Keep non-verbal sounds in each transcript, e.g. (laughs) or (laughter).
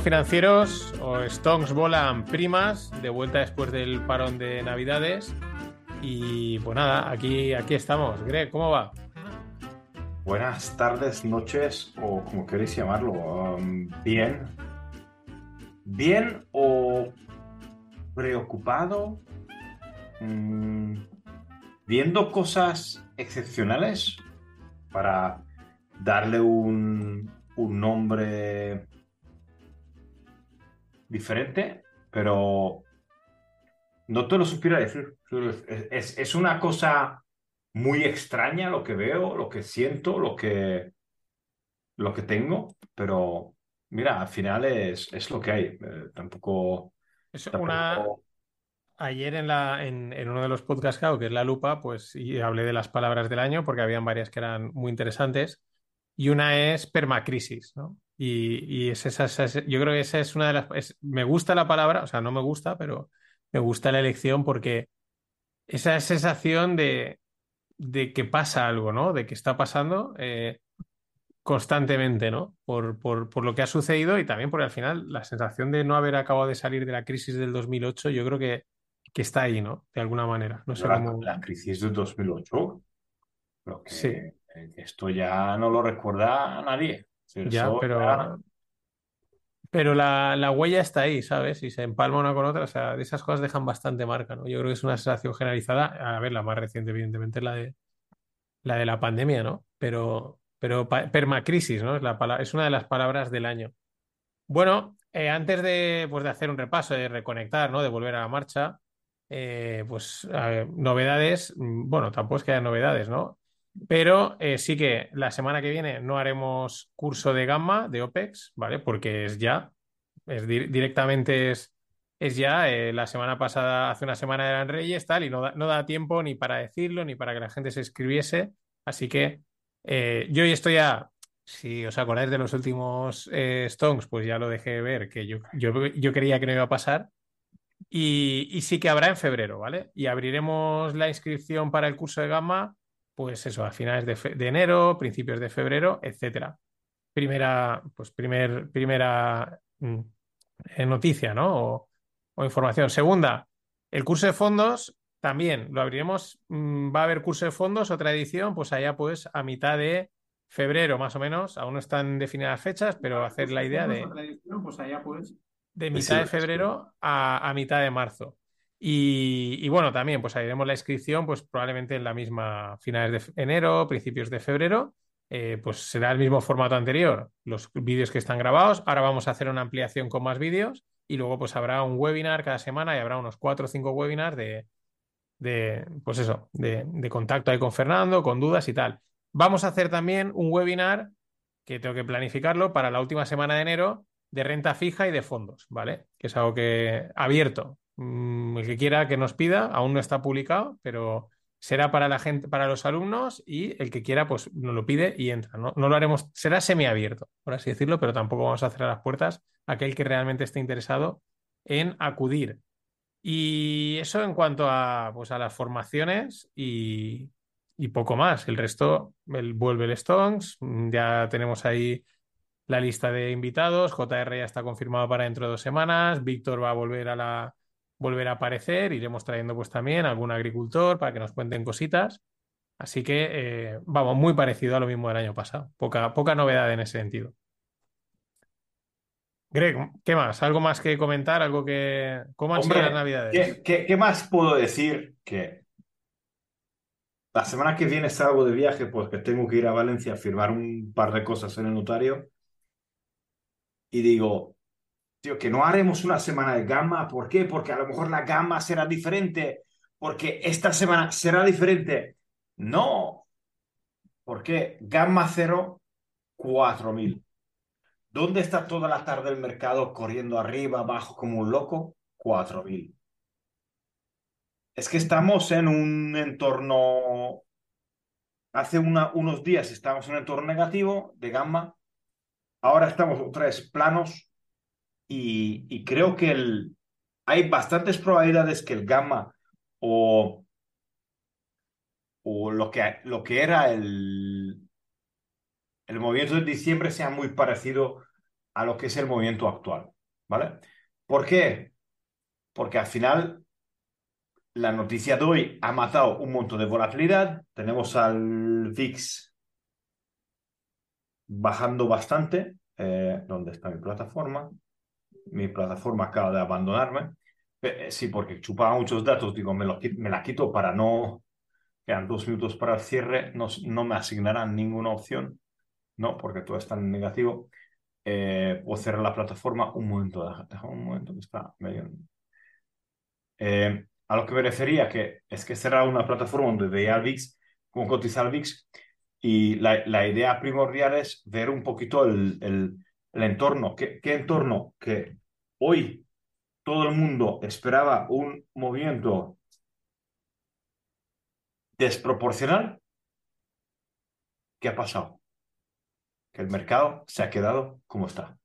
2-1. Hola, no financieros. O Stonks volan primas, de vuelta después del parón de Navidades. Y pues nada, aquí, aquí estamos. Greg, ¿cómo va? Buenas tardes, noches, o como queréis llamarlo. Um, bien. Bien o preocupado. Mm, viendo cosas excepcionales para darle un, un nombre diferente, pero no te lo supiera decir. Es, es, una cosa muy extraña lo que veo, lo que siento, lo que, lo que tengo, pero mira, al final es, es lo que hay. Eh, tampoco... Es una... Ayer en, la, en, en, uno de los podcasts que es La Lupa, pues y hablé de las palabras del año porque habían varias que eran muy interesantes y una es permacrisis, ¿no? Y, es esa, yo creo que esa es una de las... me gusta la palabra, o sea, no me gusta, pero me gusta la elección porque esa sensación de, de que pasa algo, ¿no? De que está pasando eh, constantemente, ¿no? Por, por, por, lo que ha sucedido y también porque al final la sensación de no haber acabado de salir de la crisis del 2008, yo creo que, que está ahí, ¿no? De alguna manera. No sé la, cómo... la crisis del 2008. que... Sí esto ya no lo recuerda nadie. Ya, pero, pero la, la, huella está ahí, ¿sabes? Y se empalma una con otra. O sea, de esas cosas dejan bastante marca, ¿no? Yo creo que es una sensación generalizada. A ver, la más reciente, evidentemente, es la de la, de la pandemia, ¿no? Pero, pero permacrisis, ¿no? Es, la, es una de las palabras del año. Bueno, eh, antes de, pues, de hacer un repaso, de reconectar, ¿no? De volver a la marcha, eh, pues novedades, mm, bueno, tampoco es que haya novedades, ¿no? Pero eh, sí que la semana que viene no haremos curso de gamma de OPEX, ¿vale? Porque es ya, es directamente es, es ya. Eh, la semana pasada, hace una semana eran Reyes, tal, y no da, no da tiempo ni para decirlo, ni para que la gente se escribiese. Así que eh, yo ya estoy ya, si os acordáis de los últimos Stones, pues ya lo dejé ver, que yo, yo, yo creía que no iba a pasar. Y, y sí que habrá en febrero, ¿vale? Y abriremos la inscripción para el curso de gamma pues eso, a finales de, enero, principios de febrero, etcétera. Primera, pues primer, primera mm, eh, noticia, ¿no? O, información. Segunda, el curso de fondos también lo abriremos. Mm, va a haber curso de fondos, otra edición, pues allá pues a mitad de febrero más o menos. Aún no están definidas fechas, pero hacer la idea de, pues allá pues, de mitad de febrero a, a mitad de marzo. Y, bueno, también pues haremos la inscripción pues probablemente en la misma finales de enero, principios de febrero. Eh, pues será el mismo formato anterior, los vídeos que están grabados. Ahora vamos a hacer una ampliación con más vídeos y luego pues habrá un webinar cada semana y habrá unos cuatro o cinco webinars de, de pues eso, de, de contacto ahí con Fernando, con dudas y tal. Vamos a hacer también un webinar que tengo que planificarlo para la última semana de enero de renta fija y de fondos, ¿vale? Que es algo que abierto. Mm, el que quiera que nos pida, aún no está publicado, pero será para la gente, para los alumnos y el que quiera, pues nos lo pide y entra. No, no lo haremos, será semiabierto, por así decirlo, pero tampoco vamos a cerrar las puertas a aquel que realmente esté interesado en acudir. Y eso en cuanto a, pues, a las formaciones y, poco más. El resto, el, vuelve el Stones, ya tenemos ahí la lista de invitados, JR ya está confirmado para dentro de dos semanas, Víctor va a volver a la volver a aparecer. Iremos trayendo pues también algún agricultor para que nos cuenten cositas. Así que, eh, vamos, muy parecido a lo mismo del año pasado. Poca, poca novedad en ese sentido. Greg, ¿qué más? ¿Algo más que comentar? ¿Algo que... ¿Cómo han sido las navidades? ¿qué, qué, más puedo decir? Que la semana que viene salgo de viaje porque tengo que ir a Valencia a firmar un par de cosas en el notario. Y digo, tío, que no haremos una semana de gamma. ¿Por qué? Porque a lo mejor la gamma será diferente. Porque esta semana será diferente. No. ¿Por qué? Gamma cero, 4000. ¿Dónde está toda la tarde el mercado corriendo arriba, abajo como un loco? 4000. Es que estamos en un entorno. Hace unos días estábamos en un entorno negativo de gamma. Ahora estamos vez planos y, creo que el, hay bastantes probabilidades que el gamma o, o lo, que, lo que era el, el movimiento de diciembre sea muy parecido a lo que es el movimiento actual, ¿vale? ¿Por qué? Porque al final la noticia de hoy ha matado un montón de volatilidad. Tenemos al VIX bajando bastante. Eh, ¿Dónde está mi plataforma? Mi plataforma acaba de abandonarme. Eh, sí, porque chupaba muchos datos. Digo, me, me la quito para no... Quedan dos minutos para el cierre. No, no me asignarán ninguna opción. No, porque todo está en negativo. Eh, puedo cerrar la plataforma. Un momento, déjame un momento que está medio... Eh, a lo que me refería que es que cerrar una plataforma donde veía el VIX, cómo cotizar VIX, y la, la, idea primordial es ver un poquito el, el, el entorno. ¿Qué, ¿Qué, entorno? Que hoy todo el mundo esperaba un movimiento desproporcional. ¿Qué ha pasado? Que el mercado se ha quedado como está.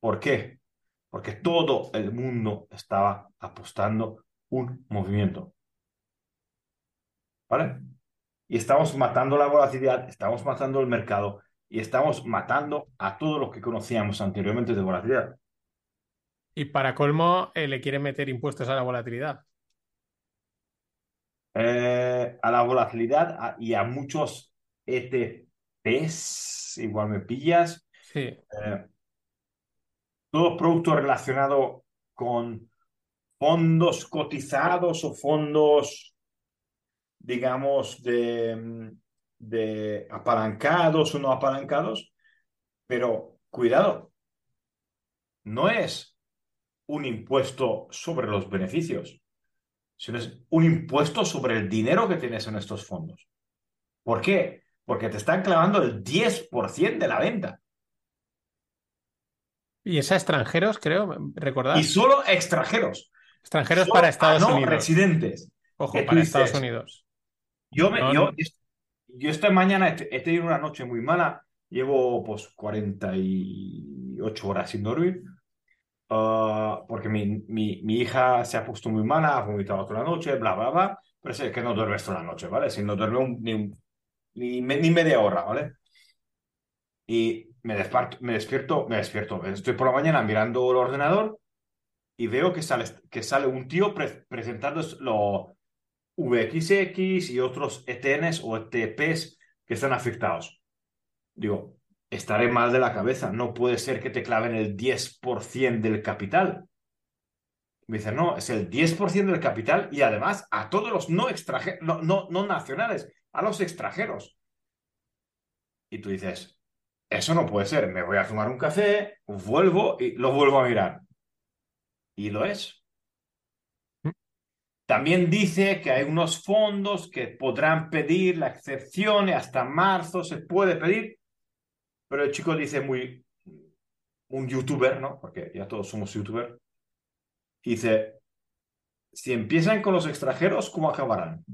¿Por qué? porque todo el mundo estaba apostando un movimiento. ¿Vale? Y estamos matando la volatilidad, estamos matando el mercado y estamos matando a todo lo que conocíamos anteriormente de volatilidad. Y para colmo, eh, le quieren meter impuestos a la volatilidad. Eh, a la volatilidad y a muchos ETPs, igual me pillas. Sí. Eh, todo producto relacionado con fondos cotizados o fondos, digamos, de, de apalancados o no apalancados, pero cuidado, no es un impuesto sobre los beneficios, sino es un impuesto sobre el dinero que tienes en estos fondos. ¿Por qué? Porque te están clavando el 10% de la venta. Y es a extranjeros, creo, recordar. Y solo extranjeros. Extranjeros para Estados no Unidos. residentes. Ojo, para Estados Unidos. Yo, me, yo, yo, esta mañana he, tenido una noche muy mala. Llevo pues 48 horas sin dormir. Ah, porque mi, mi, mi, hija se ha puesto muy mala, ha vomitado toda la noche, bla, bla, bla. Pero es que no duermes toda la noche, ¿vale? Si no duerme ni, ni, ni media hora, ¿vale? Y me me despierto, me despierto. Estoy por la mañana mirando el ordenador y veo que sale, que sale un tío presentando los VXX y otros ETNs o ETPs que están afectados. Digo, estaré mal de la cabeza. No puede ser que te claven el 10% del capital. Me dice, no, es el 10% del capital y además a todos los no, no, no, no nacionales, a los extranjeros. Y tú dices, eso no puede ser. Me voy a tomar un café, vuelvo y lo vuelvo a mirar. Y lo es. También dice que hay unos fondos que podrán pedir la excepción hasta marzo se puede pedir. Pero el chico dice muy, un youtuber, ¿no? Porque ya todos somos youtubers. Dice, si empiezan con los extranjeros, ¿cómo acabarán?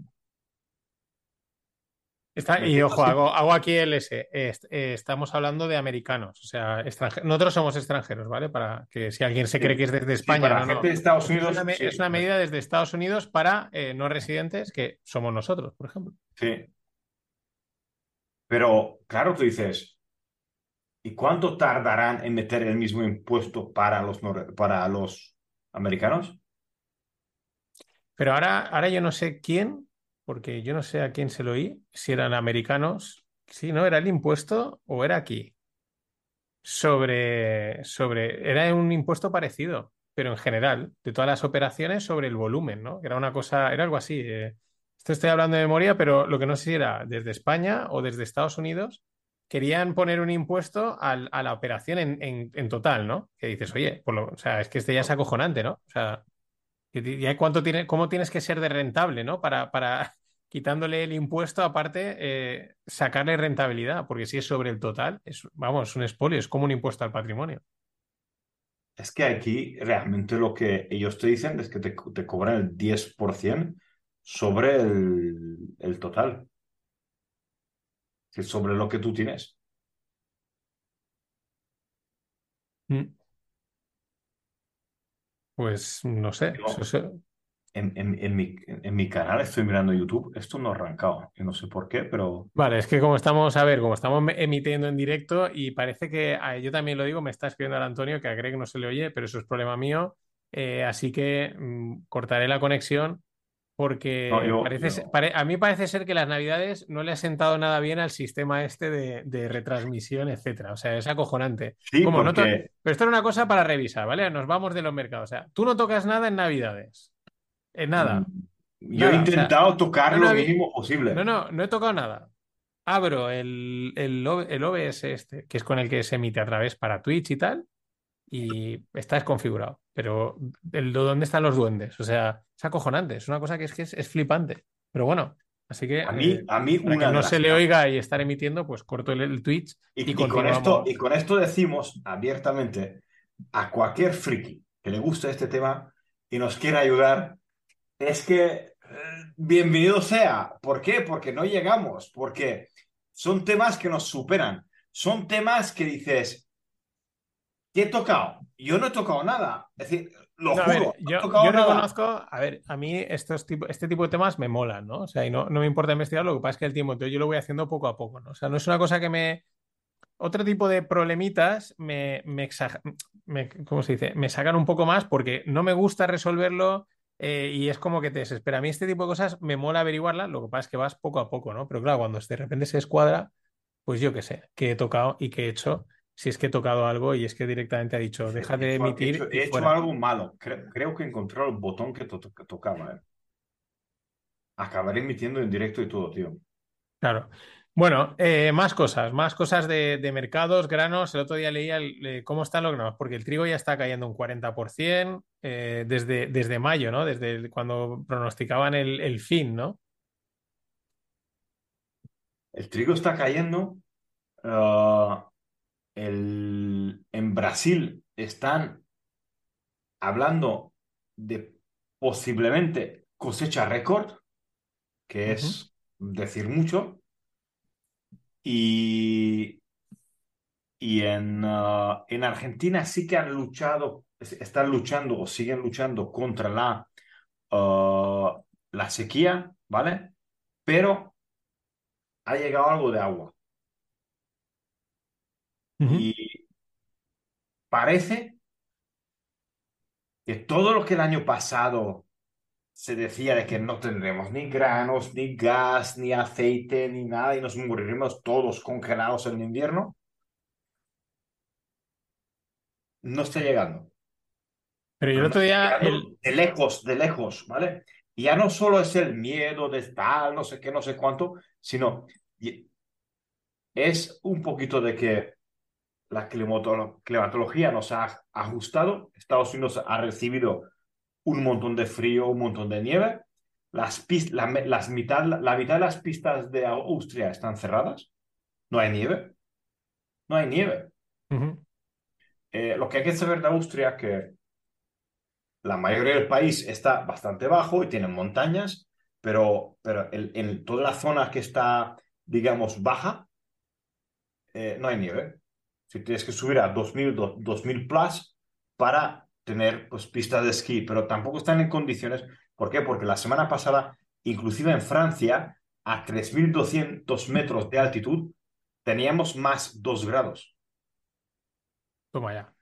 Y ojo, hago, aquí el S. Eh, estamos hablando de americanos, o sea, nosotros somos extranjeros, ¿vale? Para que si alguien se cree que es desde España. para gente de Estados Unidos. Es una, medida desde Estados Unidos para eh, no residentes, que somos nosotros, por ejemplo. Sí. Pero, claro, tú dices, ¿y cuánto tardarán en meter el mismo impuesto para los, para los americanos? Pero ahora, ahora yo no sé quién porque yo no sé a quién se lo oí, si eran americanos, si no era el impuesto o era aquí. Sobre, sobre, era un impuesto parecido, pero en general, de todas las operaciones sobre el volumen, ¿no? Era una cosa, era algo así. Eh. Esto estoy hablando de memoria, pero lo que no sé si era desde España o desde Estados Unidos, querían poner un impuesto a la operación en, total, ¿no? Que dices, oye, o sea, es que este ya es acojonante, ¿no? O sea, ¿Y cuánto tiene, cómo tienes que ser de rentable, ¿no? Para, para quitándole el impuesto, aparte, eh, sacarle rentabilidad, porque si es sobre el total, es, vamos, es un expolio, es como un impuesto al patrimonio. Es que aquí realmente lo que ellos te dicen es que te, cobran el 10% sobre el, el total. sobre lo que tú tienes. Mm. Pues no sé. En, en- en mi, en mi canal estoy mirando YouTube, esto no ha arrancado. Yo no sé por qué, pero Vale, es que como estamos, a ver, como estamos emitiendo en directo y parece que, a- yo también lo digo, me está escribiendo el Antonio que a Greg no se le oye, pero eso es problema mío, eh, así que mm, cortaré la conexión no, porque yo, parece, se- yo, pare- a mí parece ser que las Navidades no le ha sentado nada bien al sistema este de, de retransmisión, etcétera. O sea, es acojonante. sí, Como no to- pero esto era una cosa para revisar, ¿vale? Nos vamos de los mercados. O sea, tú no tocas nada en Navidades. En mm, nada, yo he nada. O sea, intentado tocar no, lo mínimo no, posible. no, no he tocado nada. Abro el, el, el OBS este, que es con el que se emite a través para Twitch y tal, y está desconfigurado. Pero el, ¿dónde están los duendes? O sea, es acojonante, es una cosa que es que es, es flipante. Pero bueno, así que A eh, mí, a mí para que una no se le oiga y estar emitiendo, pues corto el, el Twitch y Y, y con esto, y con esto decimos abiertamente a cualquier friki que le guste este tema y nos quiera ayudar, es que eh, bienvenido sea. ¿Por qué? Porque no llegamos, porque son temas que nos superan, son temas que dices, ¿qué he tocado? Yo no he tocado nada, es decir, lo No, juro, ver, no he yo, yo reconozco, a ver, a mí estos tipo, este tipo de temas me molan, ¿no? O sea, y no, no me importa investigar, lo que pasa es que el tiempo, entonces yo lo voy haciendo poco a poco, ¿no? O sea, no es una cosa que me, otro tipo de problemitas me, me, me- ¿cómo se dice? Me sacan un poco más porque no me gusta resolverlo eh, y es como que te desespera. A mí este tipo de cosas me mola averiguarlas, lo que pasa es que vas poco a poco, ¿no? Pero claro, cuando de repente se escuadra, pues yo qué sé, qué he tocado y qué he hecho, si es que he tocado algo y es que directamente ha dicho, deja de he emitir hecho- he hecho algo malo, creo, creo que encontré el botón que, to- que tocaba. eh. Acabaré emitiendo en directo y todo, tío. Claro. Bueno, eh, más cosas, más cosas de, de mercados, granos. El otro día leía el- eh, cómo están los granos, porque el trigo ya está cayendo un 40% eh, desde, desde mayo, ¿no? Desde el- cuando pronosticaban el, el fin, ¿no? El trigo está cayendo. el- en Brasil están hablando de posiblemente cosecha récord, que es decir mucho. Y, y en, ah, en Argentina sí que han luchado, es- están luchando o siguen luchando contra la, ah, la sequía, ¿vale? Pero ha llegado algo de agua. ujú. Y parece que todo lo que el año pasado se decía de que no tendremos ni granos, ni gas, ni aceite, ni nada, y nos moriremos todos congelados en invierno, no está llegando. Pero yo el otro día, el... de lejos, de lejos, ¿vale? Y ya no solo es el miedo de tal, no sé qué, no sé cuánto, sino es un poquito de que la climato- climatología nos ha ajustado, Estados Unidos ha recibido un montón de frío, un montón de nieve. Las la, las mitad, la mitad de las pistas de Austria están cerradas. No hay nieve. No hay nieve. Eh, lo que hay que saber de Austria que la mayoría del país está bastante bajo y tiene montañas, pero, pero en, en toda la zona que está, digamos, baja, eh, no hay nieve. Si tienes que subir a 2000, do- 2000 plus para tener pues, pistas de esquí, pero tampoco están en condiciones. ¿Por qué? Porque la semana pasada, inclusive en Francia, a 3200 metros de altitud, teníamos más 2 grados Toma ya.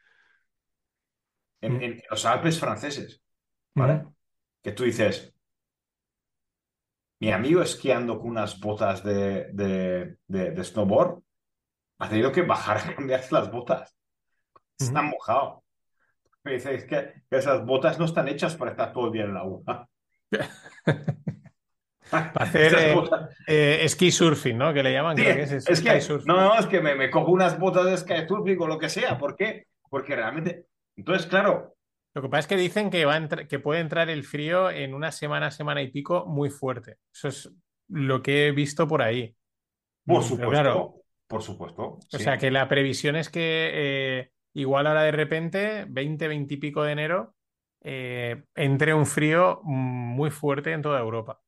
en, Ujú, en los Alpes franceses, ¿vale? Que tú dices, mi amigo esquiando con unas botas de, de, de, de snowboard ha tenido que bajar a cambiarse las botas. Está Ujú. mojado. Dice, es que esas botas no están hechas para estar todo el día en el agua. (laughs) Para hacer eh, eh, ski surfing, ¿no? Que le llaman, Sí, creo que es, es es sky que, no, surfing. no, es que me, me cojo unas botas de skysurfing o lo que sea. ¿Por qué? Porque realmente... Entonces, claro, Lo que pasa es que dicen que, va a que puede entrar el frío en una semana, semana y pico muy fuerte. Eso es lo que he visto por ahí. por Mm, claro, supuesto, por supuesto, o sea que la previsión es que eh, igual ahora de repente, 20, 20 y pico de enero, eh, entre un frío muy fuerte en toda Europa.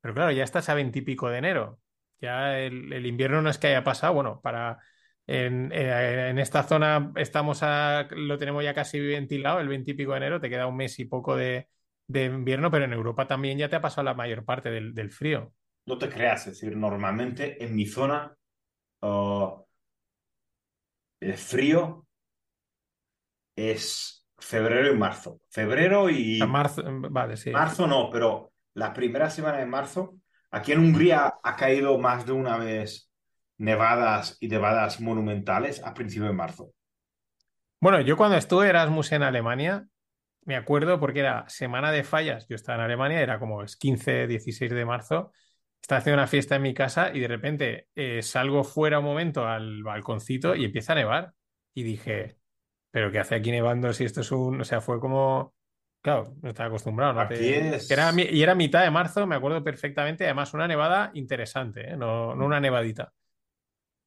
Pero claro, ya estás a 20 y pico de enero. Ya el, invierno no es que haya pasado, bueno, para en, eh, en esta zona estamos a, lo tenemos ya casi ventilado, el 20 y pico de enero, te queda un mes y poco de, de invierno, pero en Europa también ya te ha pasado la mayor parte del, frío. No te creas, es decir, normalmente en mi zona uh, el frío es febrero y marzo. Febrero A y marzo, vale, sí. marzo no, pero la primera semana de marzo, aquí en Hungría ha caído más de una vez nevadas y nevadas monumentales a principio de marzo. Bueno, yo cuando estuve Erasmus en Alemania, me acuerdo porque era semana de fallas, yo estaba en Alemania, era como el 15, 16 de marzo, estaba haciendo una fiesta en mi casa y de repente eh, salgo fuera un momento al balconcito y empieza a nevar. Y dije, ¿pero qué hace aquí nevando si esto es un... O sea, fue como... Claro, no estaba acostumbrado, ¿no? Aquí Te- es... era, y era mitad de marzo, me acuerdo perfectamente, además una nevada interesante, ¿eh? No, no una nevadita.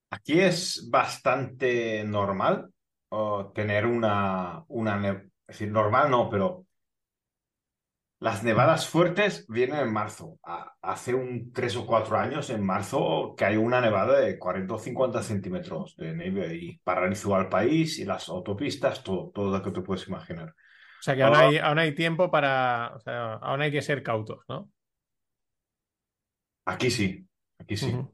Aquí es bastante normal tener una, una es decir, normal no, pero las nevadas fuertes vienen en marzo. Hace un tres o cuatro años, en marzo, cayó una nevada de 40 o 50 centímetros de nieve y paralizó al país y las autopistas, todo, todo lo que te puedes imaginar. O sea que aún Ah. hay, aún hay tiempo para... O sea, aún hay que ser cautos, ¿no? Aquí sí, aquí sí.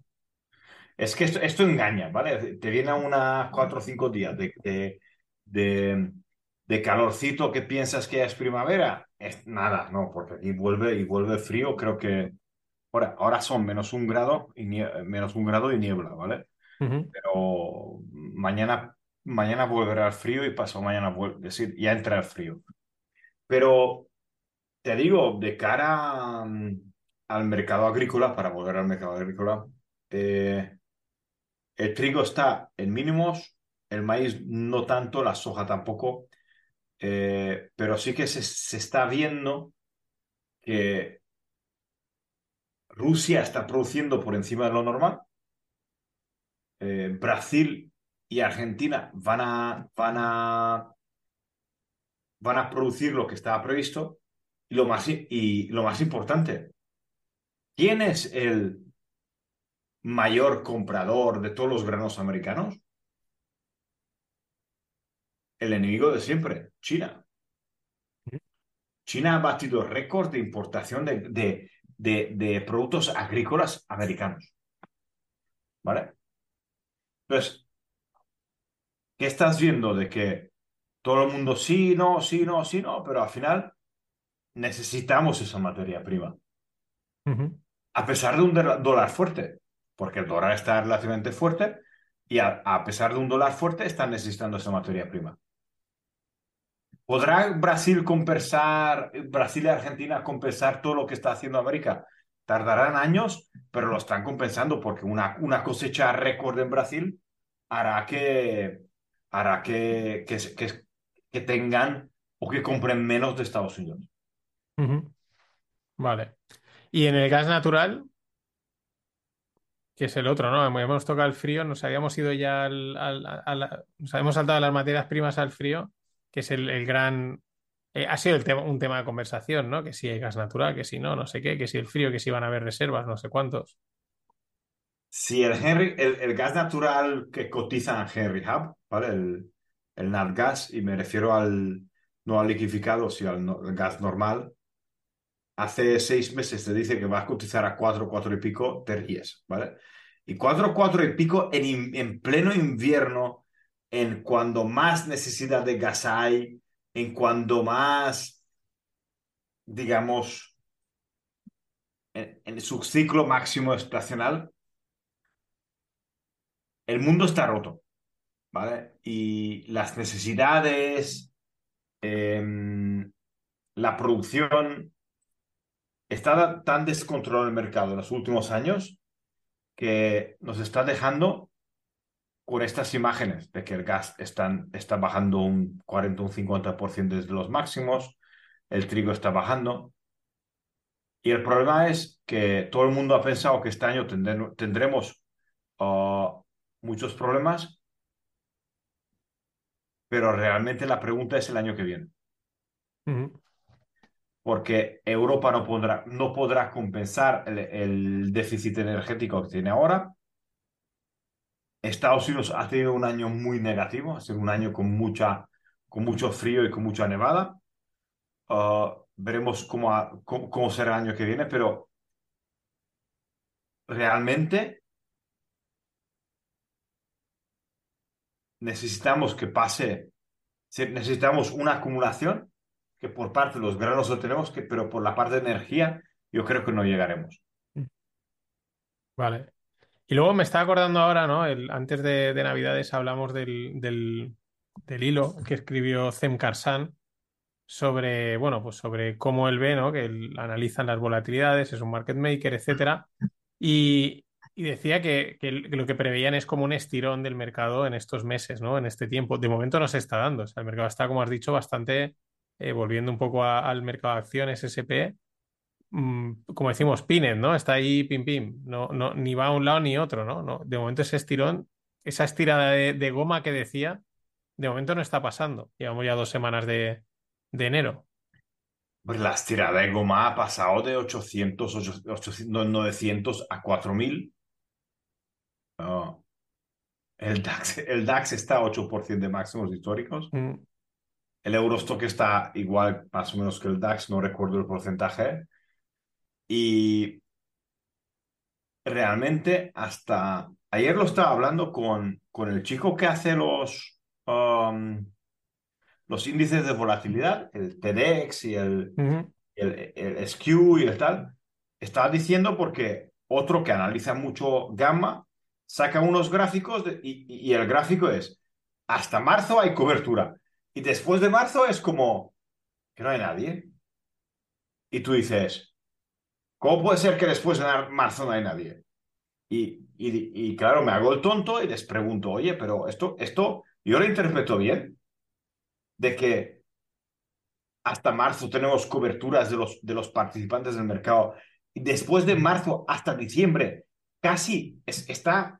Es que esto, esto engaña, ¿vale? Te viene unas cuatro o cinco días de, de, de, de calorcito que piensas que es primavera. Es nada, no, porque aquí vuelve y vuelve frío. Creo que ahora, ahora son menos un grado y nie- menos un grado y niebla, ¿vale? Pero mañana, mañana volverá el frío y pasado mañana vuelve, es decir, ya entra el frío. Pero te digo, de cara mm, al mercado agrícola, para volver al mercado agrícola, eh, el trigo está en mínimos, el maíz no tanto, la soja tampoco, eh, pero sí que se, se está viendo que Rusia está produciendo por encima de lo normal, eh, Brasil y Argentina van a, van a, van a producir lo que estaba previsto y lo más, y lo más importante, ¿quién es el mayor comprador de todos los granos americanos? El enemigo de siempre, China. China ha batido récord de importación de, de, de- de productos agrícolas americanos. ¿Vale? Entonces, ¿qué estás viendo? De que todo el mundo sí, no, sí, no, sí, no, pero al final necesitamos esa materia prima. A pesar de un dólar dólar fuerte, porque el dólar está relativamente fuerte y a, a pesar de un dólar fuerte están necesitando esa materia prima. ¿Podrá Brasil compensar, Brasil y Argentina compensar todo lo que está haciendo América? Tardarán años, pero lo están compensando porque una, una cosecha récord en Brasil hará que, hará que, que, que, tengan o que compren menos de Estados Unidos. Vale. Y en el gas natural, que es el otro, ¿no? Hemos hemos tocado el frío, nos habíamos ido ya al, al- habíamos saltado las materias primas al frío, que es el, el gran... eh, ha sido el tema, un tema de conversación, ¿no? Que si hay gas natural, que si no, no sé qué, que si el frío, que si van a haber reservas, no sé cuántos. Si el, Henry, el, el gas natural que cotiza en Henry Hub, ¿vale? El, el NatGas, y me refiero al no al liquificado, sino al, gas normal, hace seis meses te dice que va a cotizar a 4, 4 y pico, te ríes, ¿vale? Y 4, 4 y pico en, en pleno invierno, en cuando más necesidad de gas hay, en cuando más, digamos, en, su ciclo máximo estacional, el mundo está roto, ¿vale? Y las necesidades, em, la producción, está tan descontrolado el mercado en los últimos años que nos está dejando con estas imágenes de que el gas están, está bajando un 40 o un 50% desde los máximos, el trigo está bajando. Y el problema es que todo el mundo ha pensado que este año tendremos ah, muchos problemas, pero realmente la pregunta es el año que viene, porque Europa no podrá, no podrá compensar el, el déficit energético que tiene ahora. Estados Unidos ha tenido un año muy negativo, ha sido un año con mucha, con mucho frío y con mucha nevada. Ah, veremos cómo, será el año que viene, pero realmente necesitamos que pase, necesitamos una acumulación que por parte de los granos lo tenemos, que, pero por la parte de energía yo creo que no llegaremos. Vale. Y luego me estaba acordando ahora, ¿no? El, antes de, de Navidades hablamos del, del, hilo que escribió Zem sobre, bueno, pues sobre cómo él ve, ¿no? Que analizan las volatilidades, es un market maker, etcétera. Y, y decía que, que lo que preveían es como un estirón del mercado en estos meses, ¿no? En este tiempo. De momento no se está dando. O sea, el mercado está, como has dicho, bastante eh, volviendo un poco al mercado de acciones SP como decimos, pinen, ¿no? Está ahí pim pim, no, no, ni va a un lado ni otro, ¿no? No, de momento ese estirón, esa estirada de, de goma que decía, de momento no está pasando. Llevamos ya dos semanas de, de enero. Pues la estirada de goma ha pasado de 800, 800, 900 a 4000. No. El DAX, el DAX está a 8% de máximos históricos. Mm, El Eurostock está igual, más o menos que el DAX, no recuerdo el porcentaje. Y realmente hasta ayer lo estaba hablando con, con el chico que hace los, um, los índices de volatilidad, el TEDx y el, ujú, el, el SQ y el tal. Estaba diciendo porque otro que analiza mucho gamma saca unos gráficos de- y, y el gráfico es hasta marzo hay cobertura y después de marzo es como que no hay nadie. Y tú dices, ¿cómo puede ser que después de marzo no hay nadie? Y, y, claro, me hago el tonto y les pregunto, oye, pero esto, esto yo lo interpreto bien, de que hasta marzo tenemos coberturas de los, de los participantes del mercado y después de marzo hasta diciembre casi es, está,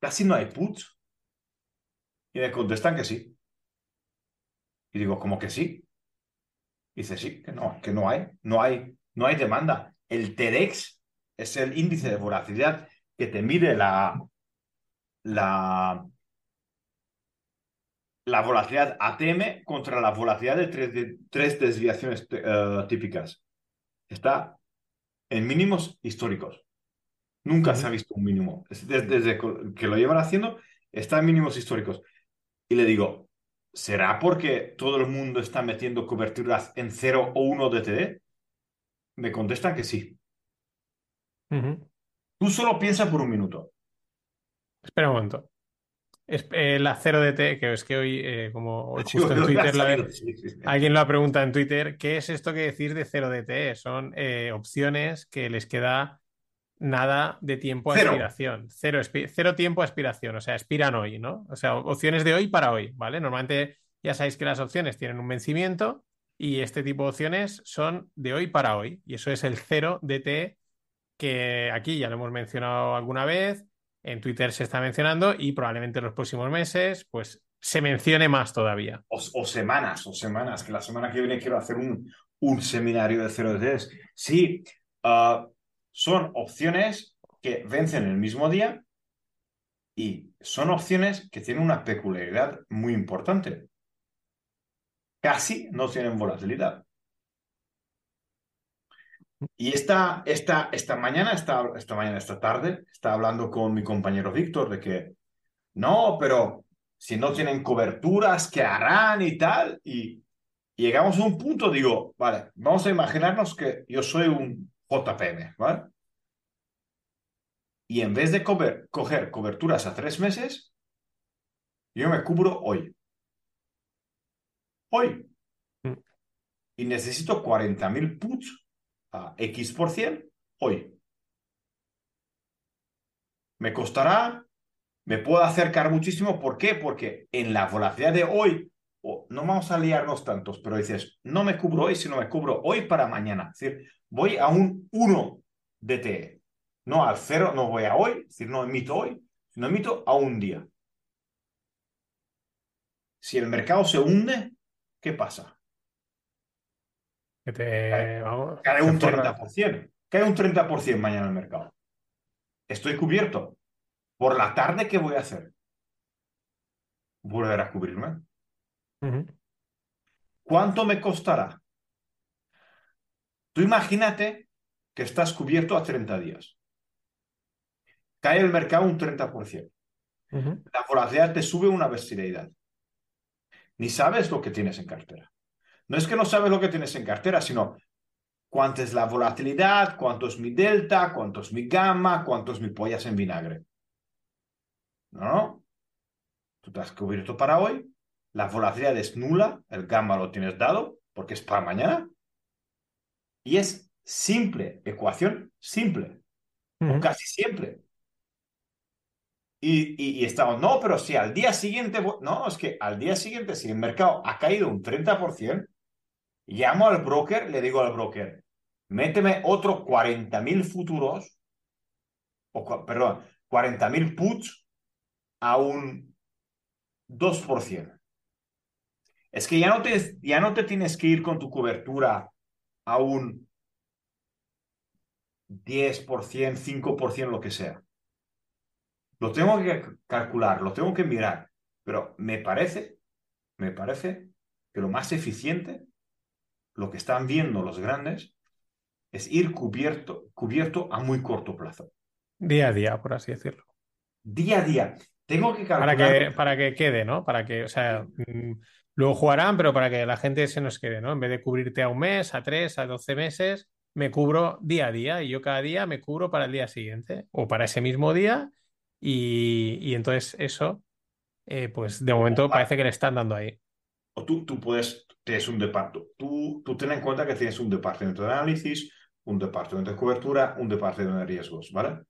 casi no hay puts. Y me contestan que sí. Y digo, ¿cómo que sí? Dice, sí, que no, que no hay, no hay, no hay demanda. El TEDx es el índice de volatilidad que te mide la, la, la volatilidad ATM contra la volatilidad de tres, de, tres desviaciones uh, típicas. Está en mínimos históricos. Nunca se ha visto un mínimo. Desde, desde, que lo llevan haciendo, está en mínimos históricos. Y le digo, ¿será porque todo el mundo está metiendo coberturas en 0 o 1 DTD? Me contestan que sí. Tú solo piensa por un minuto. Espera un momento. Es, eh, la 0DT, que es que hoy, eh, como (laughs) hoy justo en ¿de dónde ha Twitter, la, alguien lo ha preguntado en Twitter, ¿qué es esto que decir de 0DT? Son eh, opciones que les queda nada de tiempo a Cero. expiración. Cero, tiempo a expiración. O sea, expiran hoy, ¿no? O sea, opciones de hoy para hoy, ¿vale? Normalmente ya sabéis que las opciones tienen un vencimiento y este tipo de opciones son de hoy para hoy. Y eso es el 0DT que aquí ya lo hemos mencionado alguna vez, en Twitter se está mencionando y probablemente en los próximos meses pues se mencione más todavía. O, semanas, o semanas, que la semana que viene quiero hacer un, un seminario de 0DTs. Sí, uh, son opciones que vencen el mismo día y son opciones que tienen una peculiaridad muy importante. Casi no tienen volatilidad. Y esta, esta, esta mañana, esta, esta mañana, esta tarde, estaba hablando con mi compañero Víctor de que no, pero si no tienen coberturas, ¿qué harán y tal? Y llegamos a un punto, digo, vale, vamos a imaginarnos que yo soy un JPM, ¿vale? Y en vez de coger, coger coberturas a tres meses, yo me cubro hoy. Hoy. Mm. Y necesito 40.000 puts a X por cien hoy. Me costará, me puedo acercar muchísimo. ¿Por qué? Porque en la volatilidad de hoy, oh, no vamos a liarnos tantos, pero dices, no me cubro hoy, sino me cubro hoy para mañana. Es decir, voy a un 1 DTE. No al cero, no voy a hoy, es decir, no emito hoy, sino emito a un día. Si el mercado se hunde, ¿qué pasa? Que te, vamos, Cae un forras. 30%. Cae un 30% mañana el mercado. Estoy cubierto. Por la tarde, ¿qué voy a hacer? Volver a cubrirme. ¿Cuánto me costará? Tú imagínate que estás cubierto a 30 días. Cae el mercado un 30%. La volatilidad te sube una bestialidad. Ni sabes lo que tienes en cartera. No es que no sabes lo que tienes en cartera, sino cuánta es la volatilidad, cuánto es mi delta, cuánto es mi gamma, cuánto es mi pollas en vinagre. No, no. Tú te has cubierto para hoy, la volatilidad es nula, el gamma lo tienes dado porque es para mañana. Y es simple, ecuación simple, o casi siempre. Y, estamos, no, pero si al día siguiente, no, es que al día siguiente, si el mercado ha caído un 30%, llamo al broker, le digo al broker, méteme otros 40.000 futuros, o perdón, 40.000 puts a un 2%. Es que ya no, te, ya no te tienes que ir con tu cobertura a un 10%, 5%, lo que sea. Lo tengo que calcular, lo tengo que mirar, pero me parece, me parece que lo más eficiente, lo que están viendo los grandes, es ir cubierto, cubierto a muy corto plazo. Día a día, por así decirlo. Día a día. Tengo que calcular. Para que, para que quede, ¿no? Para que, o sea, mm, luego jugarán, pero para que la gente se nos quede, ¿no? En vez de cubrirte a un mes, a tres, a doce meses, me cubro día a día y yo cada día me cubro para el día siguiente o para ese mismo día y, entonces eso, eh, pues de momento parece que le están dando ahí. O tú, tú puedes, tienes un departamento, tú, tú ten en cuenta que tienes un departamento de análisis, un departamento de cobertura, un departamento de riesgos, ¿vale?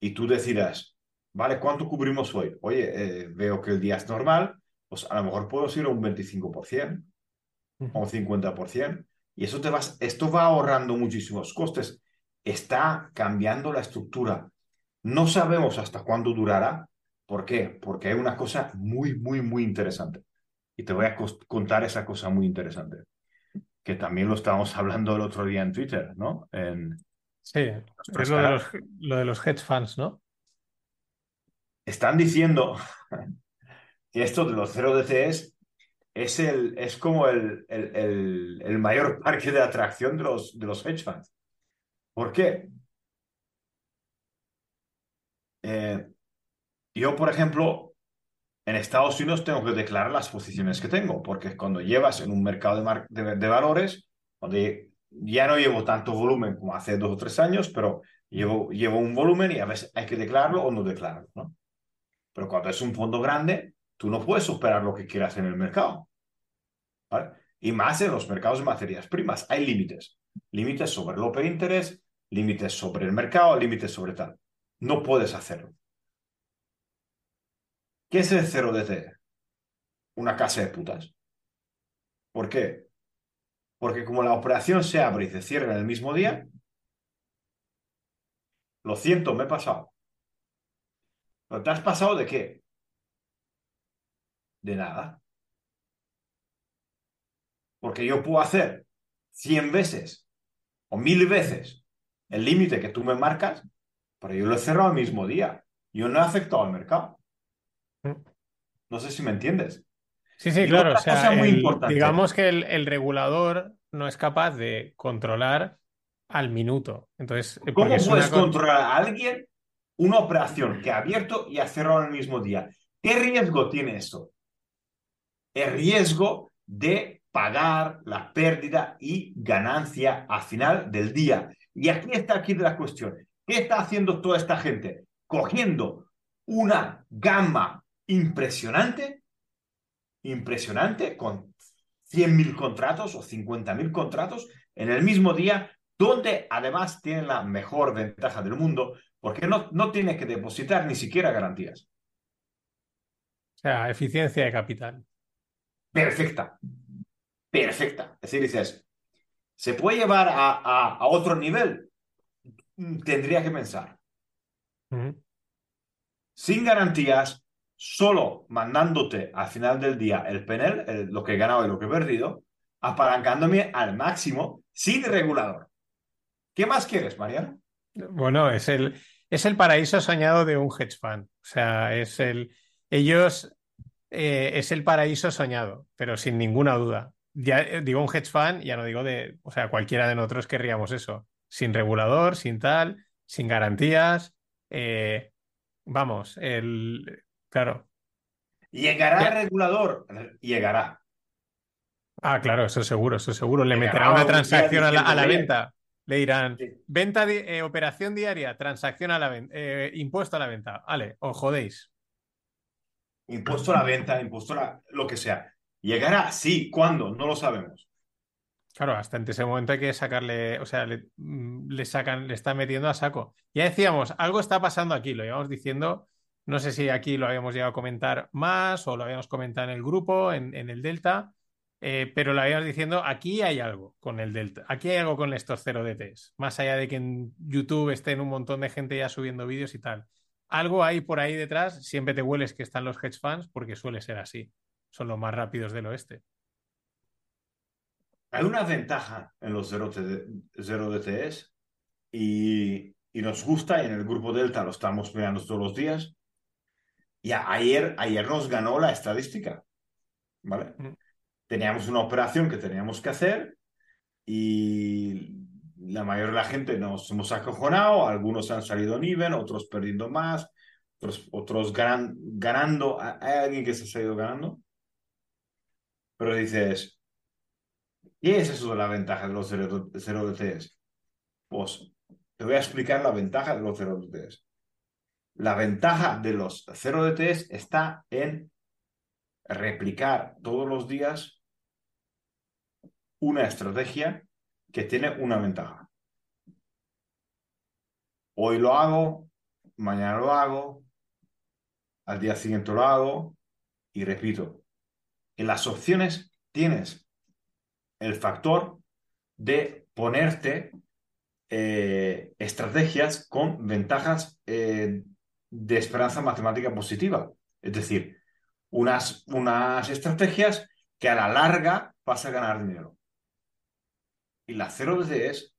Y tú decidas, ¿vale? ¿Cuánto cubrimos hoy? Oye, eh, veo que el día es normal, pues a lo mejor puedo ir a un 25% o un 50%. Y eso te vas, esto va ahorrando muchísimos costes. Está cambiando la estructura. No sabemos hasta cuándo durará. ¿Por qué? Porque hay una cosa muy, muy, muy interesante. Y te voy a contar esa cosa muy interesante. Que también lo estábamos (laughs) hablando el otro día en Twitter, ¿no? En, sí, es lo de, los, lo de los hedge funds, ¿no? Están diciendo (laughs) que esto de los 0 DCs es, el, es como el, el, el, mayor (laughs) parque de atracción de los, de los hedge funds. ¿Por qué? Eh, yo, por ejemplo, en Estados Unidos tengo que declarar las posiciones que tengo, porque cuando llevas en un mercado de, de, valores, donde ya no llevo tanto volumen como hace dos o tres años, pero llevo, llevo un volumen y a veces hay que declararlo o no declararlo, ¿no? Pero cuando es un fondo grande, tú no puedes operar lo que quieras en el mercado. Y más en los mercados de materias primas. Hay límites. Límites sobre el open interest, límites sobre el mercado, límites sobre tal. No puedes hacerlo. ¿Qué es el 0 DC? Una casa de putas. ¿Por qué? Porque como la operación se abre y se cierra en el mismo día, lo siento, me he pasado. ¿Pero te has pasado de qué? de nada. Porque yo puedo hacer 100 veces o mil veces el límite que tú me marcas, pero yo lo he cerrado el mismo día. Yo no he afectado al mercado. No sé si me entiendes. Sí, sí, claro. O sea, muy digamos que el, regulador no es capaz de controlar al minuto. Entonces, ¿cómo puedes controlar a alguien una operación que ha abierto y ha cerrado el mismo día? ¿Qué riesgo tiene eso? el riesgo de pagar la pérdida y ganancia al final del día. Y aquí está aquí la cuestión. ¿Qué está haciendo toda esta gente? Cogiendo una gama impresionante, impresionante, con 100.000 contratos o 50.000 contratos en el mismo día, donde además tienen la mejor ventaja del mundo, porque no, no tiene que depositar ni siquiera garantías. O sea, eficiencia de capital perfecta. Perfecta. Es decir, dices, ¿se puede llevar a, otro nivel? Mm, tendría que pensar. Sin garantías, solo mandándote al final del día el penel, lo que he ganado y lo que he perdido, apalancándome al máximo sin regulador. ¿Qué más quieres, Mariano? Bueno, es el, es el paraíso soñado de un hedge fund. O sea, es el. Ellos eh, es el paraíso soñado, pero sin ninguna duda. ya eh, digo un hedge fund, ya no digo de, o sea, cualquiera de nosotros querríamos eso, sin regulador, sin tal, sin garantías, eh, vamos, el, claro. ¿Llegará el regulador? Llegará. Ah, claro, eso seguro, eso seguro. Le meterá una transacción a la, venta. Le dirán, venta de, operación diaria, transacción a la venta, impuesto a la venta. Vale, os jodéis. Impuesto a la venta, impuesto a lo que sea. ¿Llegará? Sí. ¿Cuándo? No lo sabemos. Claro, hasta en ese momento hay que sacarle, o sea, le, mm, le sacan, le están metiendo a saco. Ya decíamos, algo está pasando aquí, lo íbamos diciendo, no sé si aquí lo habíamos llegado a comentar más o lo habíamos comentado en el grupo, en, el Delta, eh, pero lo habíamos diciendo, aquí hay algo con el Delta, aquí hay algo con estos 0 DTs, más allá de que en YouTube estén un montón de gente ya subiendo vídeos y tal algo hay por ahí detrás, siempre te hueles que están los hedge funds porque suele ser así. Son los más rápidos del oeste. Hay una ventaja en los 0 DTS y, nos gusta y en el grupo Delta lo estamos mirando todos los días. Y ayer, ayer nos ganó la estadística. ¿Vale? Teníamos una operación que teníamos que hacer y la mayoría de la gente nos hemos acojonado, algunos han salido nivel, otros perdiendo más, otros, otros ganando. ¿Hay alguien que se ha salido ganando? Pero dices, ¿qué es eso de la ventaja de los 0 DTs? Pues te voy a explicar la ventaja de los 0 DTs. La ventaja de los 0 DTs está en replicar todos los días una estrategia que tiene una ventaja. Hoy lo hago, mañana lo hago, al día siguiente lo hago y repito. En las opciones tienes el factor de ponerte eh, estrategias con ventajas eh, de esperanza matemática positiva. Es decir, unas, unas estrategias que a la larga vas a ganar dinero. Y las 0 es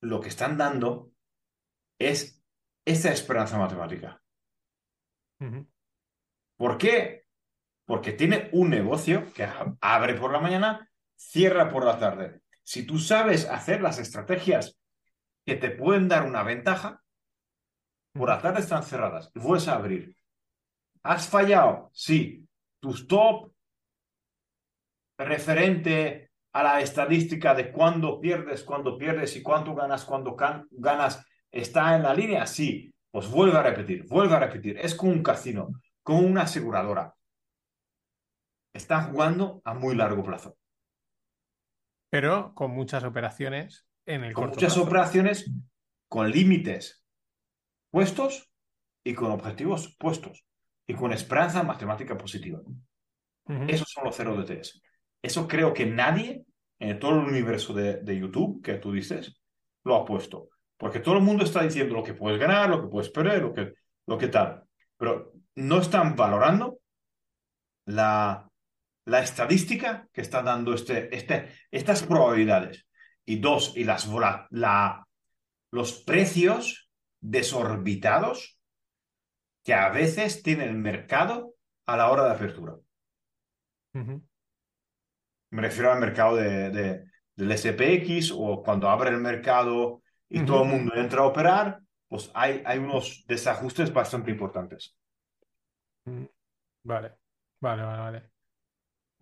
lo que están dando es esa esperanza matemática. ¿Por qué? Porque tiene un negocio que abre por la mañana, cierra por la tarde. Si tú sabes hacer las estrategias que te pueden dar una ventaja, por la tarde están cerradas, vuelves a abrir. ¿Has fallado? Sí. Tu stop referente a la estadística de cuándo pierdes, cuándo pierdes y cuánto ganas, cuándo ganas, está en la línea, sí, pues vuelve a repetir, vuelve a repetir. Es como un casino, como una aseguradora. Están jugando a muy largo plazo. Pero con muchas operaciones en el Con muchas operaciones con límites puestos y con objetivos puestos y con esperanza matemática positiva. Esos son los cero DTS. Eso creo que nadie en todo el universo de, YouTube que tú dices lo ha puesto. Porque todo el mundo está diciendo lo que puedes ganar, lo que puedes perder, lo que, lo que tal. Pero no están valorando la, la estadística que está dando este, este, estas probabilidades. Y dos, y las, la, los precios desorbitados que a veces tiene el mercado a la hora de apertura. Me refiero al mercado de, del SPX o cuando abre el mercado y todo el mundo entra a operar, pues hay, hay unos desajustes bastante importantes. Mm, vale, vale, vale, vale.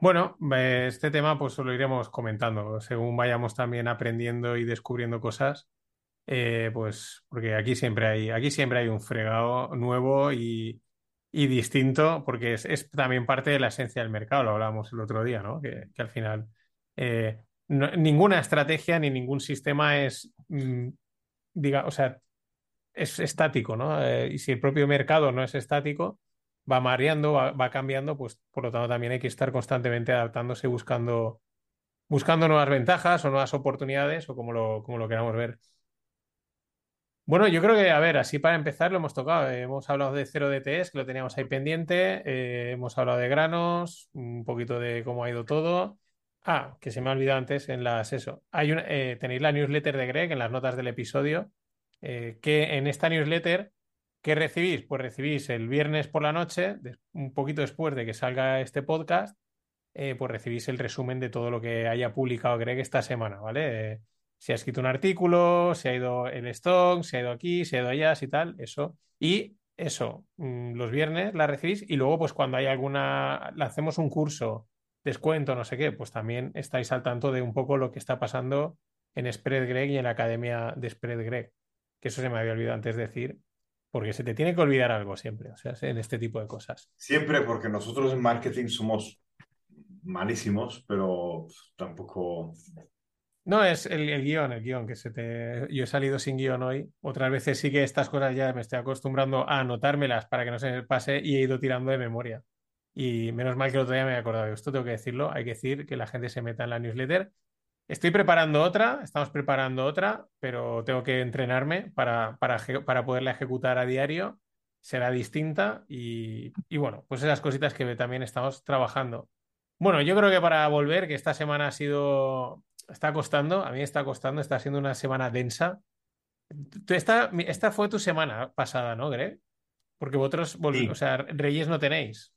Bueno, este tema pues lo iremos comentando según vayamos también aprendiendo y descubriendo cosas. Eh, pues porque aquí siempre hay, aquí siempre hay un fregado nuevo y, y distinto, porque es, también parte de la esencia del mercado, lo hablábamos el otro día, ¿no? Que, al final eh, ninguna estrategia ni ningún sistema es, mm, diga, o sea, es estático, ¿no? Eh, y si el propio mercado no es estático, va mareando, va, cambiando, pues por lo tanto también hay que estar constantemente adaptándose, buscando, buscando nuevas ventajas o nuevas oportunidades o como lo, como lo queramos ver. Bueno, yo creo que, a ver, así para empezar lo hemos tocado. Eh, hemos hablado de 0 DTS, que lo teníamos ahí pendiente. Eh, hemos hablado de granos, un poquito de cómo ha ido todo. Ah, que se me ha olvidado antes en las eso. Hay eh, tenéis la newsletter de Greg en las notas del episodio. que en esta newsletter, ¿qué recibís? Pues recibís el viernes por la noche, un poquito después de que salga este podcast, eh, pues recibís el resumen de todo lo que haya publicado Greg esta semana, ¿vale? Eh, si ha escrito un artículo, si ha ido el stock, si ha ido aquí, si ha ido allá, si tal, eso. Y eso, mm, los viernes la recibís y luego, pues cuando hay alguna, hacemos un curso, descuento, no sé qué, pues también estáis al tanto de un poco lo que está pasando en Spread Greg y en la academia de Spread Greg. Que eso se me había olvidado antes de decir, porque se te tiene que olvidar algo siempre, o sea, en este tipo de cosas. Siempre, porque nosotros en marketing somos malísimos, pero tampoco. No, es el, el, guion, el guion, que se te... Yo he salido sin guion hoy. Otras veces sí que estas cosas ya me estoy acostumbrando a anotármelas para que no se me pase y he ido tirando de memoria. Y menos mal que el otro día me he acordado de esto, tengo que decirlo. Hay que decir que la gente se meta en la newsletter. Estoy preparando otra, estamos preparando otra, pero tengo que entrenarme para, para, para poderla ejecutar a diario. Será distinta y, y bueno, pues esas cositas que también estamos trabajando. Bueno, yo creo que para volver, que esta semana ha sido, está costando, a mí está costando, está siendo una semana densa. Esta, esta fue tu semana pasada, ¿no, Greg? Porque vosotros, sí. o sea, Reyes no tenéis.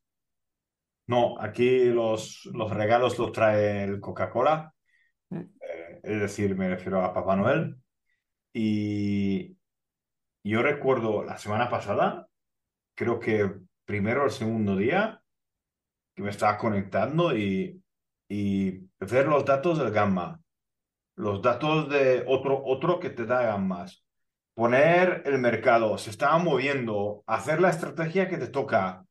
No, aquí los, los regalos los trae el Coca-Cola. Eh, es decir, me refiero a Papá Noel. Y yo recuerdo la semana pasada, creo que primero o segundo día, que me estaba conectando y, y ver los datos del gamma, los datos de otro, otro que te da gammas, poner el mercado, se estaba moviendo, hacer la estrategia que te toca.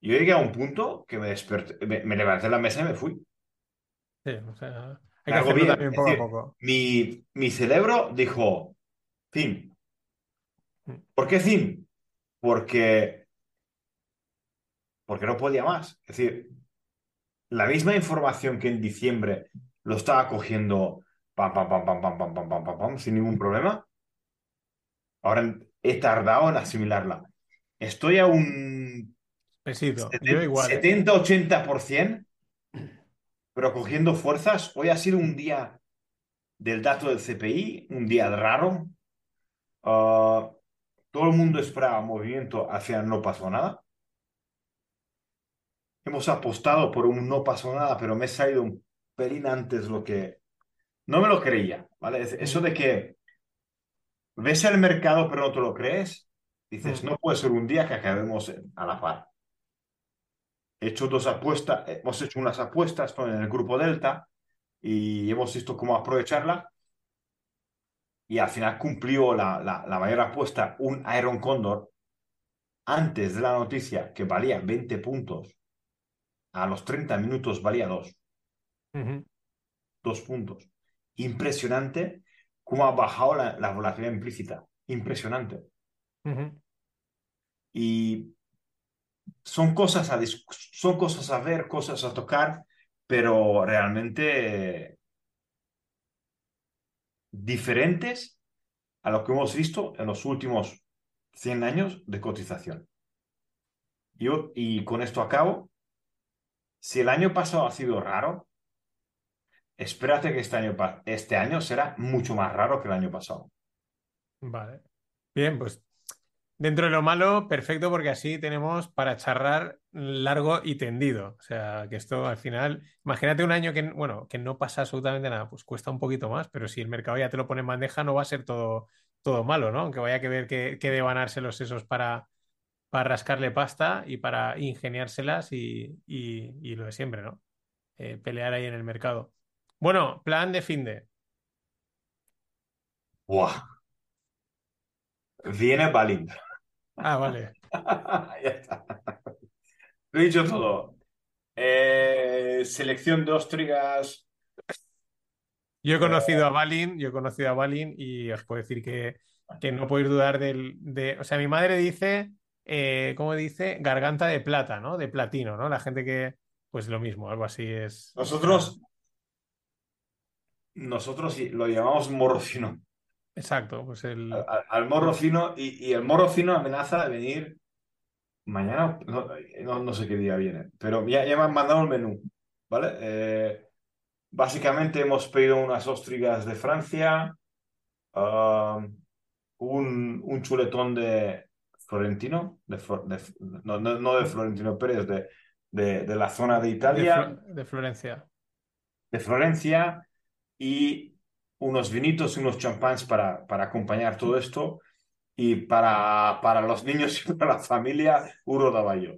Yo llegué a un punto que me desperté, me levanté de la mesa y me fui. Sí, o sea, hay que hacerlo también poco decir, a poco. Mi, mi cerebro dijo, fin. ¿Por qué? Porque porque no podía más. Es decir, la misma información que en diciembre lo estaba cogiendo pam, pam, pam, pam, pam, pam, pam, pam, pam, pam, sin ningún problema. Ahora he tardado en asimilarla. Estoy a un Pesito. Yo igual, 70-80%, pero cogiendo fuerzas. Hoy ha sido un día del dato del CPI, un día raro. Uh, todo el mundo esperaba movimiento, final no pasó nada hemos apostado por un no pasó nada, pero me he salido un pelín antes lo que... No me lo creía, ¿vale? Eso de que ves el mercado pero no te lo crees, dices, no puede ser un día que acabemos a la par. He hecho dos apuestas, hemos hecho unas apuestas en el grupo Delta y hemos visto cómo aprovecharla. Y al final cumplió la, la, la mayor apuesta, un Iron Condor, antes de la noticia que valía 20 puntos a los 30 minutos valía dos. Uh -huh. Dos puntos. Impresionante cómo ha bajado la, la volatilidad implícita. Impresionante. Uh -huh. Y son cosas, a son cosas a ver, cosas a tocar, pero realmente diferentes a lo que hemos visto en los últimos 100 años de cotización. Y con esto acabo, si el año pasado ha sido raro, espérate que este año, este año será mucho más raro que el año pasado. Vale. Bien, pues dentro de lo malo, perfecto, porque así tenemos para charrar largo y tendido. O sea, que esto al final, imagínate un año que, bueno, que no pasa absolutamente nada, pues cuesta un poquito más, pero si el mercado ya te lo pone en bandeja, no va a ser todo, todo malo, ¿no? Aunque vaya que ver qué que devanarse los sesos para, para rascarle pasta y para ingeniárselas y, y, lo de siempre, ¿no? Eh, pelear ahí en el mercado. Bueno, plan de fin de. Buah. Viene Balin. Ah, vale. (laughs) ya está. Lo he dicho todo. Eh, selección de Ostrigas. Yo he conocido a Balin, yo he conocido a Balin y os puedo decir que, que no podéis dudar del. De, o sea, mi madre dice eh, ¿cómo dice? Garganta de plata, ¿no? De platino, ¿no? La gente que, pues lo mismo, algo así es. Nosotros, nosotros lo llamamos morro fino. Exacto, pues el... Al, al morro fino y, y, el morro fino amenaza de venir mañana, no, no, no, sé qué día viene, pero ya, ya me han mandado el menú, ¿vale? Eh, básicamente hemos pedido unas ostrigas de Francia, uh, un, un chuletón de, Florentino, de, de, no, no, de Florentino Pérez, de, de, de la zona de Italia, de, Florencia. De Florencia, y unos vinitos y unos champáns para, para acompañar todo esto. Y para, para los niños y para la familia, Uro Davallo.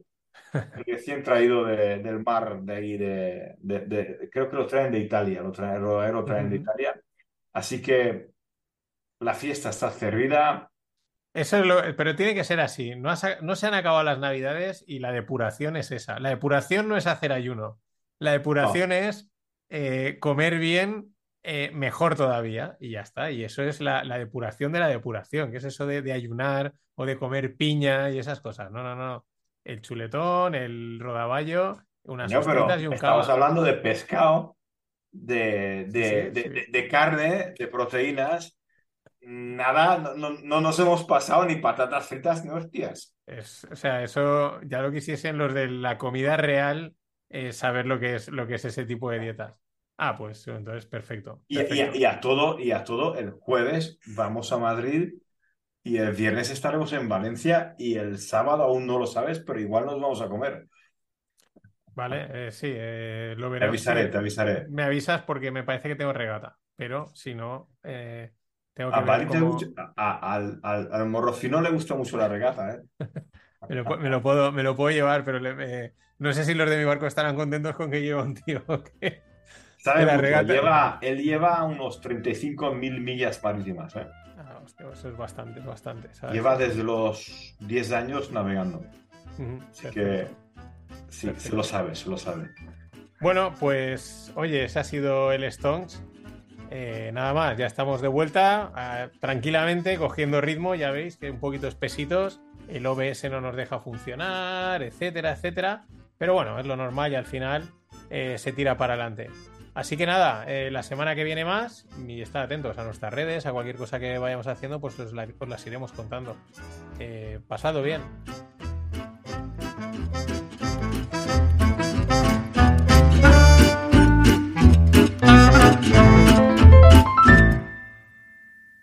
Recién traído del mar de ahí, de, de, creo que lo traen de Italia, lo traen, lo, traen de Italia. Así que la fiesta está servida. Eso es lo, pero tiene que ser así. No, no se han acabado las navidades y la depuración es esa. La depuración no es hacer ayuno. La depuración es eh, comer bien eh, mejor todavía y ya está. Y eso es la, depuración de la depuración, que es eso de, ayunar o de comer piña y esas cosas. No, no, no. El chuletón, el rodaballo, unas no, y un Estamos hablando de pescado, de, de, carne, de proteínas. Nada, no, no, nos hemos pasado ni patatas fritas ni hostias. o sea, eso ya lo quisiesen los de la comida real eh, saber lo que es lo que es ese tipo de dietas. Ah, pues entonces perfecto. Y, a todo, y a todo, el jueves vamos a Madrid y el viernes estaremos en Valencia y el sábado aún no lo sabes, pero igual nos vamos a comer. Vale, eh, sí, eh, lo veré. Te avisaré, te avisaré. Me avisas porque me parece que tengo regata, pero si no, eh, tengo que a al, al, al morrocino le gusta mucho la regata, ¿eh? (laughs) me, lo, puedo, me lo puedo llevar, pero no sé si los de mi barco estarán contentos con que lleve un tío (laughs) que, Lleva, él lleva unos 35.000 millas marítimas. ¿eh? Ah, eso es bastante, bastante. Lleva desde los 10 años navegando. Así que sí, se lo sabe, se lo sabe. Bueno, pues oye, ese ha sido el Stones. Eh, nada más, ya estamos de vuelta, ah, tranquilamente, cogiendo ritmo, ya veis que un poquito espesitos, el OBS no nos deja funcionar, etcétera, etcétera. Pero bueno, es lo normal y al final eh, se tira para adelante. Así que nada, eh, la semana que viene más, y estad atentos a nuestras redes, a cualquier cosa que vayamos haciendo, pues os, las iremos contando. Eh, pasado bien.